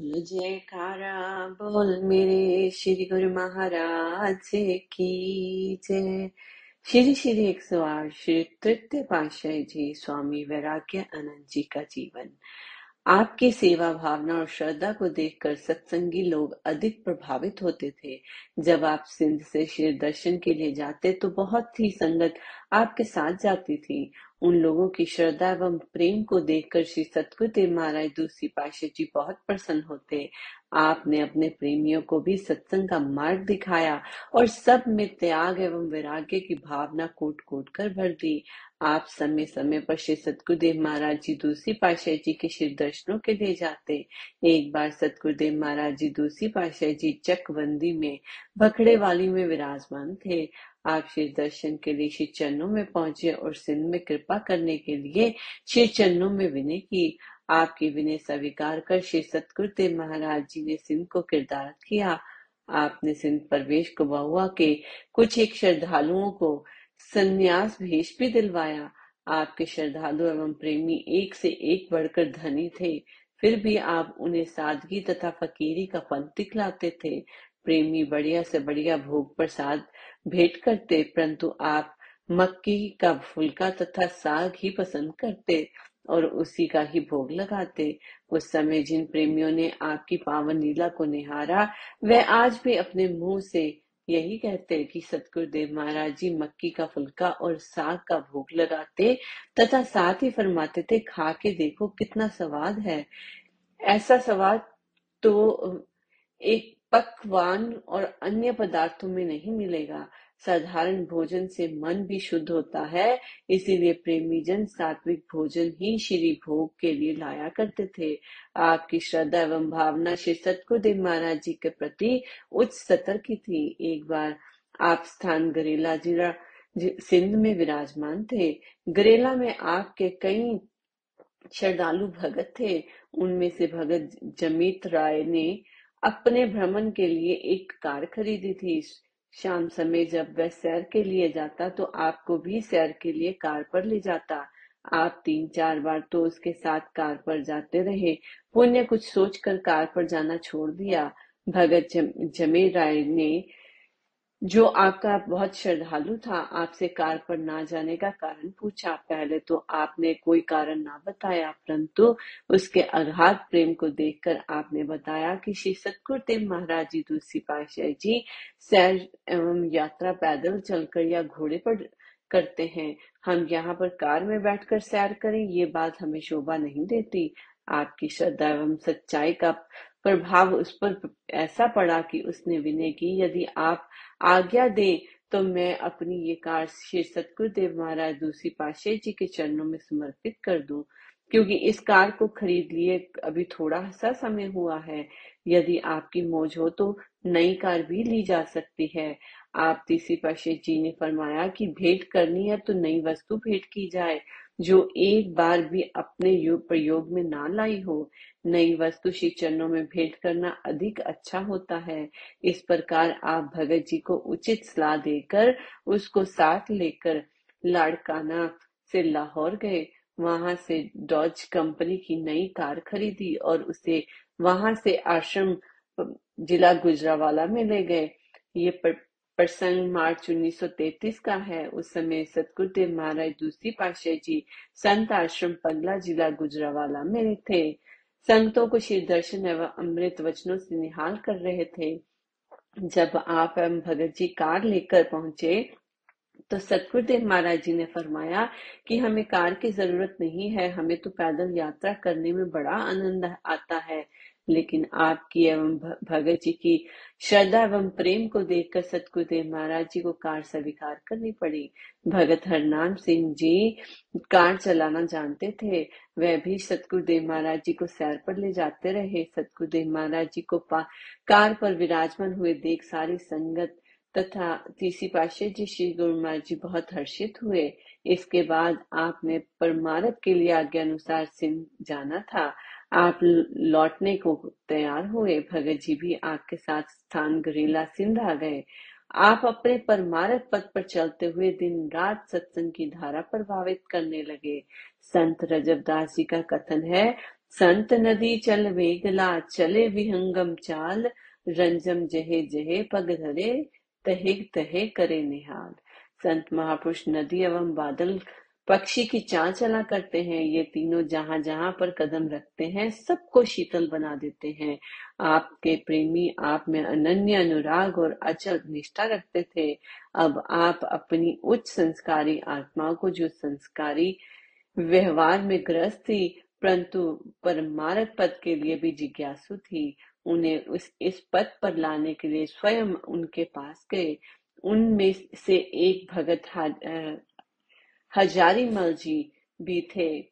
बोल जयकारा, बोल मेरे श्री गुरु महाराज की जय। श्री श्री एक सौ आठ श्री तृतीय पाशाह जी, स्वामी वैराग्य आनंद जी का जीवन। आपकी सेवा भावना और श्रद्धा को देखकर सत्संगी लोग अधिक प्रभावित होते थे। जब आप सिंध से श्री दर्शन के लिए जाते तो बहुत ही संगत आपके साथ जाती थी। उन लोगों की श्रद्धा एवं प्रेम को देखकर श्री सतगुरुदेव महाराज दूसरी पाशा जी बहुत प्रसन्न होते। आपने अपने प्रेमियों को भी सत्संग का मार्ग दिखाया और सब में त्याग एवं वैराग्य की भावना कोट कोट कर भर दी। आप समय समय पर श्री सतगुरुदेव महाराज जी दूसरी पाशाह जी के श्री दर्शनों के लिए जाते एक बार सतगुरुदेव महाराज जी दूसरी पाशाह जी चकबंदी में, भखड़े वाली में विराजमान थे। आप श्री दर्शन के लिए श्री चरणों में पहुँचे और सिंध में कृपा करने के लिए श्री चरणों में विनय की। आपकी विनय स्वीकार कर श्री सतगुरुदेव महाराज जी ने सिंध को किरदार किया। आपने सिंध प्रवेश बहुआ के कुछ एक श्रद्धालुओं को संन्यास भेष भी दिलवाया। आपके श्रद्धालु एवं प्रेमी एक से एक बढ़कर धनी थे। फिर भी आप उन्हें सादगी तथा फकीरी का फल दिखलाते थे। प्रेमी बढ़िया से बढ़िया भोग प्रसाद भेंट करते, परंतु आप मक्की का फुलका तथा साग ही पसंद करते और उसी का ही भोग लगाते। उस समय जिन प्रेमियों ने आपकी पावन लीला को निहारा वह आज भी अपने मुँह से यही कहते कि सतगुरुदेव महाराज जी मक्की का फुलका और साग का भोग लगाते तथा साथ ही फरमाते थे, खा के देखो कितना स्वाद है। ऐसा स्वाद तो एक पकवान और अन्य पदार्थों में नहीं मिलेगा। साधारण भोजन से मन भी शुद्ध होता है, इसीलिए प्रेमी जन सात्विक भोजन ही श्री भोग के लिए लाया करते थे। आपकी श्रद्धा एवं भावना श्री सतगुरुदेव महाराज जी के प्रति उच्च सतर की थी। एक बार आप स्थान गरेला जिला सिंध में विराजमान थे। गरेला में आपके कई श्रद्धालु भगत थे। उनमें से भगत जमीत राय ने अपने भ्रमण के लिए एक कार खरीदी थी। शाम समय जब वह सैर के लिए जाता तो आपको भी सैर के लिए कार पर ले जाता। आप तीन चार बार तो उसके साथ कार पर जाते रहे। पुण्य कुछ सोचकर कार पर जाना छोड़ दिया। भगत जम, राय ने जो आपका बहुत श्रद्धालु था, आपसे कार पर ना जाने का कारण पूछा पहले तो आपने कोई कारण ना बताया, परंतु उसके अगाध प्रेम को देखकर आपने बताया कि श्री सतगुरुदेव महाराज जी दूसरी पाशाह जी, सैर एवं यात्रा पैदल चलकर या घोड़े पर करते हैं। हम यहाँ पर कार में बैठकर सैर करें, ये बात हमें शोभा नहीं देती। आपकी श्रद्धा एवं सच्चाई का प्रभाव उस पर ऐसा पड़ा कि उसने विनय की, यदि आप आज्ञा दें तो मैं अपनी ये कार श्री सतगुरुदेव महाराज दूसरी पाशे जी के चरणों में समर्पित कर दूँ, क्योंकि इस कार को खरीद लिए अभी थोड़ा सा समय हुआ है। यदि आपकी मौज हो तो नई कार भी ली जा सकती है। आप तीसरी पाशे जी ने फरमाया कि भेंट करनी है तो नई वस्तु भेंट की जाए, जो एक बार भी अपने प्रयोग में ना लाई हो। नई वस्तु श्री चरणों में भेंट करना अधिक अच्छा होता है। इस प्रकार आप भगत जी को उचित सलाह देकर उसको साथ लेकर लाड़काना से लाहौर गए। वहाँ से डॉज कंपनी की नई कार खरीदी और उसे वहाँ से आश्रम जिला गुजरावाला में ले गए। ये प्रसंग मार्च 1933 का है। उस समय सतगुरुदेव महाराज दूसरी पाशाह जी संत आश्रम पंगला जिला गुजरावाला में थे। संतों को श्री दर्शन एवं अमृत वचनों से निहाल कर रहे थे। जब आप एवं भगत जी कार लेकर पहुँचे तो सतगुरुदेव महाराज जी ने फरमाया कि हमें कार की ज़रूरत नहीं है, हमें तो पैदल यात्रा करने में बड़ा आनंद आता है। लेकिन आपकी एवं भगत जी की श्रद्धा एवं प्रेम को देखकर सतगुरुदेव महाराज जी को कार स्वीकार करनी पड़ी। भगत हरनाम सिंह जी कार चलाना जानते थे। वह भी सतगुरुदेव महाराज जी को सैर पर ले जाते रहे। सतगुरुदेव महाराज जी को कार पर विराजमान हुए देख सारी संगत तथा तीसरी पाशे जी श्री गुरु महाराज जी बहुत हर्षित हुए। इसके बाद आपने परमारत के लिए आज्ञा अनुसार सिंह जाना था। आप लौटने को तैयार हुए। भगत जी भी आपके साथ स्थान गरेला सिंध आ गए। आप अपने परमारथ पद पर चलते हुए दिन रात सत्संग की धारा प्रभावित करने लगे। संत रजबदास जी का कथन है, संत नदी चल वेगला चले विहंगम चाल, रंजम जहे जहे पग धरे तहे तहे करे निहाल। संत महापुरुष नदी एवं बादल पक्षी की चाल चला करते हैं, ये तीनों जहाँ जहाँ पर कदम रखते हैं, सबको शीतल बना देते हैं। आपके प्रेमी आप में अनन्य, अनुराग और अचल निष्ठा रखते थे। अब आप अपनी उच्च संस्कारी आत्माओं को, जो संस्कारी व्यवहार में ग्रस्त थी, परंतु परमारथ पद के लिए भी जिज्ञासु थी, उन्हें उस, इस पद पर लाने के लिए स्वयं उनके पास गए। उनमें से एक भगत हजारी मल जी भी थे।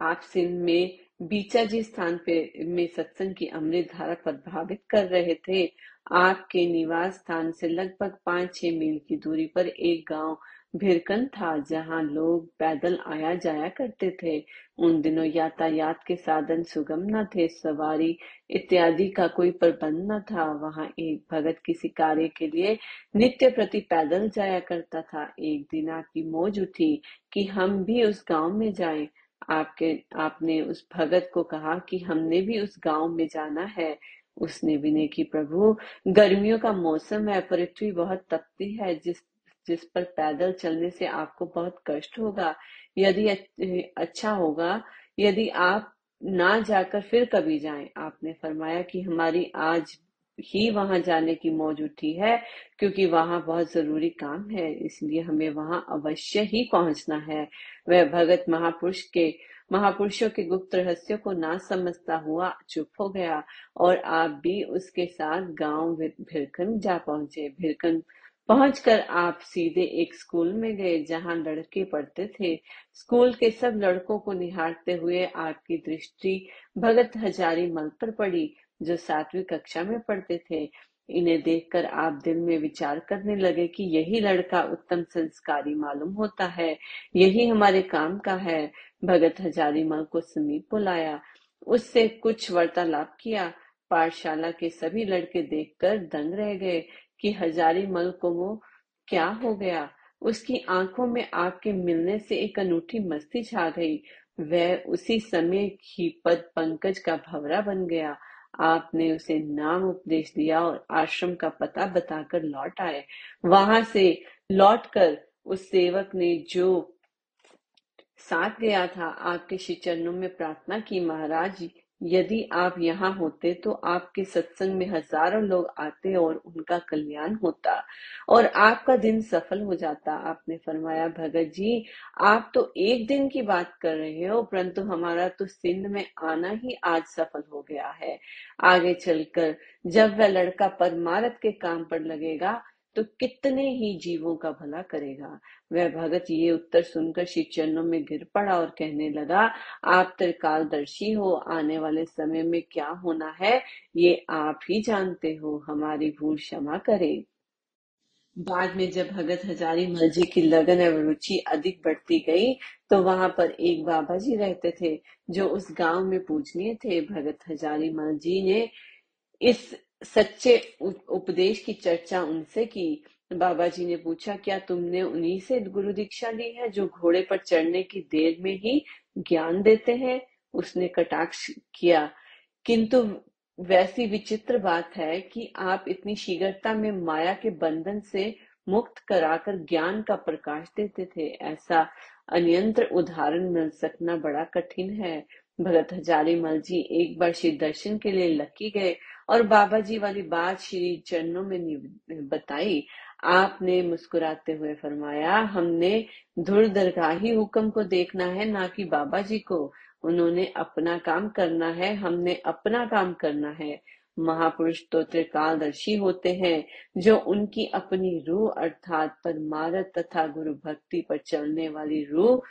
आप सिंध में बीचा जी स्थान पे, में सत्संग की अमृत धारा प्रभावित कर रहे थे। आपके निवास स्थान से लगभग पाँच छह मील की दूरी पर एक गाँव भिरकन था जहाँ लोग पैदल आया जाया करते थे। उन दिनों यातायात के साधन सुगम न थे, सवारी इत्यादि का कोई प्रबंध न था। वहाँ एक भगत किसी कार्य के लिए नित्य प्रति पैदल जाया करता था। एक दिन आपकी मौज उठी कि हम भी उस गाँव में जाएँ। आपके, आपने उस भगत को कहा कि हमने भी उस गाँव में जाना है। उसने विनय की, प्रभु, गर्मियों का मौसम है, पृथ्वी बहुत तपती है, जिस जिस पर पैदल चलने से आपको बहुत कष्ट होगा, यदि अच्छा होगा, यदि आप ना जाकर फिर कभी जाएँ। आपने फरमाया कि हमारी आज ही वहाँ जाने की मौज उठी है, क्योंकि वहाँ बहुत ज़रूरी काम है, इसलिए हमें वहाँ अवश्य ही पहुँचना है। वह भगत महापुरुष के, महापुरुषों के गुप्त रहस्यों को ना समझता हुआ चुप हो गया, और आप भी उसके साथ गाँव भिरकन जा पहुँचे। भिरकन पहुंचकर आप सीधे एक स्कूल में गए जहाँ लड़के पढ़ते थे। स्कूल के सब लड़कों को निहारते हुए आपकी दृष्टि भगत हजारी मल पर पड़ी, जो सातवीं कक्षा में पढ़ते थे। इन्हें देखकर आप दिल में विचार करने लगे कि यही लड़का उत्तम संस्कारी मालूम होता है। यही हमारे काम का है। भगत हजारी मल को समीप बुलाया। उससे कुछ वार्तालाप किया। पाठशाला के सभी लड़के देखकर दंग रह गए। कि हजारी मल को वो क्या हो गया? उसकी आँखों में आपके मिलने से एक अनूठी मस्ती छा गई। वह उसी समय ही पद पंकज का भवरा बन गया। आपने उसे नाम उपदेश दिया और आश्रम का पता बताकर लौट आए। वहाँ से लौटकर उस सेवक ने जो साथ गया था, आपके श्री चरणों में प्रार्थना की, महाराज यदि आप यहाँ होते तो आपके सत्संग में हज़ारों लोग आते और उनका कल्याण होता और आपका दिन सफल हो जाता। आपने फरमाया, भगत जी, आप तो एक दिन की बात कर रहे हो, परंतु हमारा तो सिंध में आना ही आज सफल हो गया है। आगे चलकर जब वह लड़का परमारथ के काम पर लगेगा तो कितने ही जीवों का भला करेगा। वह भगत ये उत्तर सुनकर श्री चरणों में गिर पड़ा और कहने लगा, आप त्रिकालदर्शी हो, आने वाले समय में क्या होना है, ये आप ही जानते हो, हमारी भूल क्षमा करे। बाद में जब भगत हजारी मर्ज़ी की लगन एवं रुचि अधिक बढ़ती गई तो वहाँ पर एक बाबा जी रहते थे, जो उस गाँव में पूजनीय थे। भगत हजारी मल जी ने इस सच्चे उपदेश की चर्चा उनसे की। बाबा जी ने पूछा, क्या तुमने उन्हीं से गुरु दीक्षा ली है जो घोड़े पर चढ़ने की देर में ही ज्ञान देते हैं? उसने कटाक्ष किया। किंतु वैसी विचित्र बात है कि आप इतनी शीघ्रता में माया के बंधन से मुक्त कराकर ज्ञान का प्रकाश देते थे। ऐसा अन्यंत्र उदाहरण मिल सकना बड़ा कठिन है। भगत हजारी मल जी एक बार श्री दर्शन के लिए लकी गए। और बाबा जी वाली बात श्री चरणों में बताई। आपने मुस्कुराते हुए फरमाया, हमने धुर दरगाही हुक्म को देखना है, ना कि बाबा जी को। उन्होंने अपना काम करना है, हमने अपना काम करना है। महापुरुष तो त्रिकालदर्शी होते हैं, जो उनकी अपनी रूह अर्थात परमारत तथा गुरु भक्ति पर चलने वाली रूह,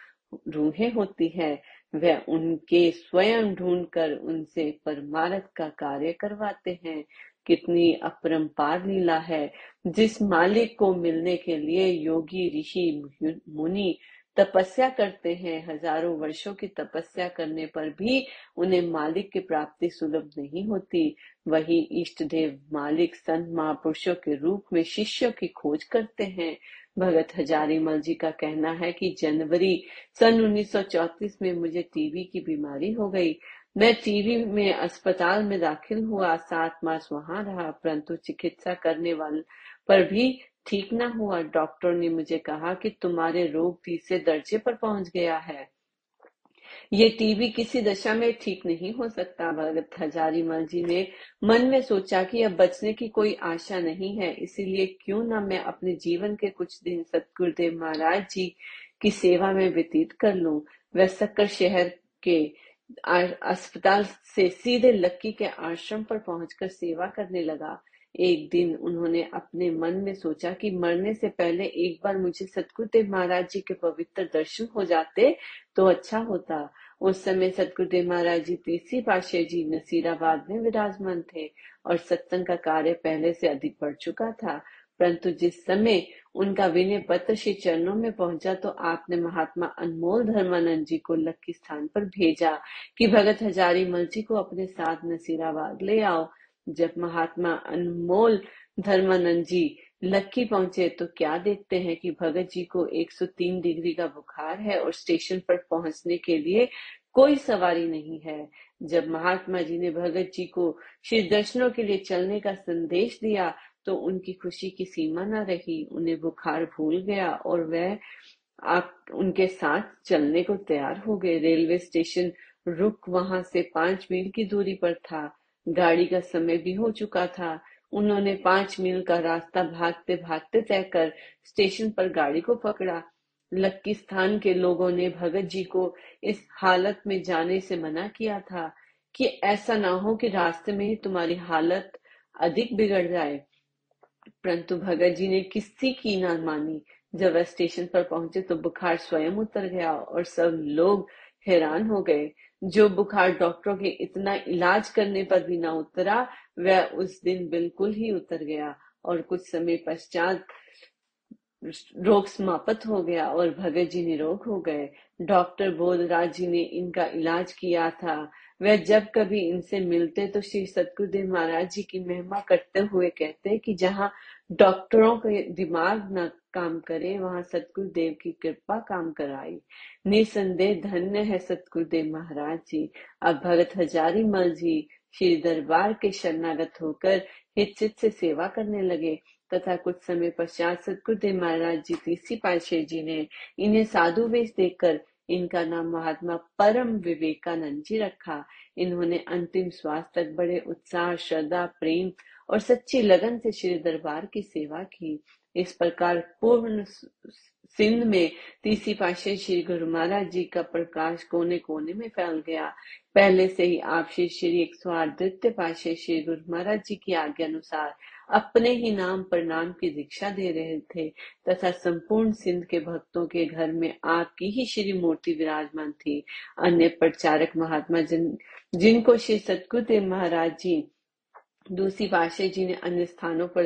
रूहें होती है। वह उनके स्वयं ढूंढकर उनसे परमारथ का कार्य करवाते हैं। कितनी अपरंपार लीला है। जिस मालिक को मिलने के लिए योगी, ऋषि मुनि तपस्या करते हैं, हज़ारों वर्षों की तपस्या करने पर भी उन्हें मालिक की प्राप्ति सुलभ नहीं होती। वही इष्ट देव मालिक संत महापुरुषों के रूप में शिष्यों की खोज करते हैं। भगत हजारी मल जी का कहना है कि जनवरी सन 1934 में मुझे टीबी की बीमारी हो गई। मैं टीबी में अस्पताल में दाखिल हुआ, सात मास वहाँ रहा, परंतु चिकित्सा करने वाले पर भी ठीक ना हुआ। डॉक्टर ने मुझे कहा कि तुम्हारे रोग तीसरे दर्जे पर पहुँच गया है। ये टीबी किसी दशा में ठीक नहीं हो सकता भगत हजारीमल जी ने मन में सोचा कि अब बचने की कोई आशा नहीं है, इसीलिए क्यों ना मैं अपने जीवन के कुछ दिन सतगुरुदेव महाराज जी की सेवा में व्यतीत कर लूँ। वह सक्कर शहर के अस्पताल से सीधे लक्की के आश्रम पर पहुंचकर सेवा करने लगा। एक दिन उन्होंने अपने मन में सोचा कि मरने से पहले एक बार मुझे सतगुरुदेव महाराज जी के पवित्र दर्शन हो जाते तो अच्छा होता। उस समय सतगुरुदेव महाराज जी तीसरी पाशे जी नसीराबाद में विराजमान थे और सत्संग का कार्य पहले से अधिक बढ़ चुका था। परंतु जिस समय उनका विनय पत्र श्री चरणों में पहुँचा तो आपने महात्मा अनमोल धर्मानंद जी को लक्की स्थान पर भेजा कि भगत हजारी मल जी को अपने साथ नसीराबाद ले आओ। जब महात्मा अनमोल धर्मानंद जी लक्की पहुँचे तो क्या देखते हैं कि भगत जी को 103 डिग्री का बुखार है और स्टेशन पर पहुँचने के लिए कोई सवारी नहीं है। जब महात्मा जी ने भगत जी को श्री दर्शनों के लिए चलने का संदेश दिया तो उनकी खुशी की सीमा न रही, उन्हें बुखार भूल गया और वह आप, उनके साथ चलने को तैयार हो गए। रेलवे स्टेशन रुक वहाँ से पाँच मील की दूरी पर था। गाड़ी का समय भी हो चुका था। उन्होंने पाँच मील का रास्ता भागते भागते तय कर स्टेशन पर गाड़ी को पकड़ा। लक्की स्थान के लोगों ने भगत जी को इस हालत में जाने से मना किया था कि ऐसा ना हो कि रास्ते में ही तुम्हारी हालत अधिक बिगड़ जाए। परंतु भगत जी ने किसी की ना मानी। जब वह स्टेशन पर पहुँचे तो बुखार स्वयं उतर गया और सब लोग हैरान हो गए। जो बुखार डॉक्टरों के इतना इलाज करने पर भी ना उतरा, वह उस दिन बिल्कुल ही उतर गया और कुछ समय पश्चात रोग समाप्त हो गया और भगत जी निरोग हो गए। डॉक्टर बोधराज जी ने इनका इलाज किया था। वह जब कभी इनसे मिलते तो श्री सतगुरुदेव महाराज जी की महिमा करते हुए कहते कि जहाँ डॉक्टरों के दिमाग न काम करे, वहाँ सतगुरुदेव की कृपा काम कराई। निसंदेह धन्य है सतगुरुदेव महाराज जी। अब भगत हजारी मल जी श्री दरबार के शरणागत होकर हित से सेवा करने लगे, तथा कुछ समय पश्चात सतगुरुदेव महाराज जी तीसरी पातशाही जी ने इन्हें साधु वेश देखकर इनका नाम महात्मा परम विवेकानंद जी रखा। इन्होंने अंतिम श्वास तक बड़े उत्साह, श्रद्धा, प्रेम और सच्ची लगन से श्री दरबार की सेवा की। इस प्रकार पूर्ण सिंध में तीसरी पाशे श्री गुरु महाराज जी का प्रकाश कोने कोने में फैल गया। पहले से ही आप श्री श्री एक सौ पाशे श्री गुरु महाराज जी की आज्ञा अनुसार अपने ही नाम पर नाम की दीक्षा दे रहे थे, तथा संपूर्ण सिंध के भक्तों के घर में आपकी ही श्री मूर्ति विराजमान थी। अन्य प्रचारक महात्मा जिन, जिनको श्री सतगुरुदेव महाराज जी, दूसरी पाशे जी ने अन्य स्थानों पर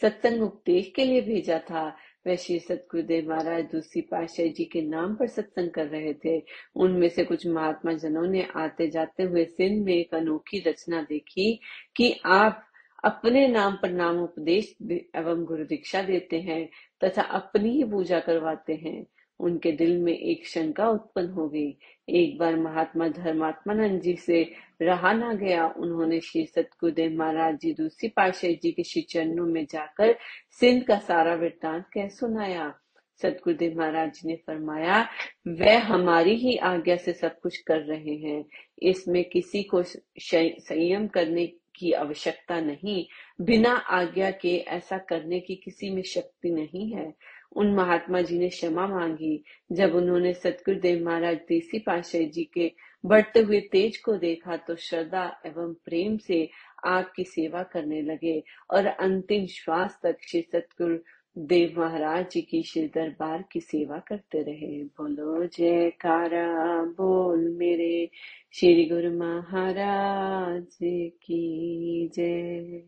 सत्संग उपदेश के लिए भेजा था, वह श्री सतगुरुदेव महाराज दूसरी पाशाह जी के नाम पर सत्संग कर रहे थे। उनमें से कुछ महात्मा जनों ने आते जाते हुए सिंध में एक अनोखी रचना देखी कि आप अपने नाम पर नाम उपदेश एवं गुरु दीक्षा देते हैं तथा अपनी ही पूजा करवाते हैं। उनके दिल में एक शंका उत्पन्न हो गई। एक बार महात्मा धर्मात्मानंद जी से रहा ना गया। उन्होंने श्री सतगुरुदेव महाराज जी दूसरी पातशाही जी के श्री चरणों में जाकर सिंध का सारा वृत्तांत कह सुनाया। सतगुरुदेव महाराज जी ने फरमाया, वह हमारी ही आज्ञा से सब कुछ कर रहे हैं। इसमें किसी को संयम करने की आवश्यकता नहीं। बिना आज्ञा के ऐसा करने की किसी में शक्ति नहीं है। उन महात्मा जी ने क्षमा मांगी। जब उन्होंने सतगुरु देव महाराज देसी पाशाह जी के बढ़ते हुए तेज को देखा तो श्रद्धा एवं प्रेम से आपकी सेवा करने लगे और अंतिम श्वास तक श्री सतगुरु देव महाराज जी की श्री दरबार की सेवा करते रहे। बोलो, जयकारा, बोल मेरे श्री गुरु महाराज की जय।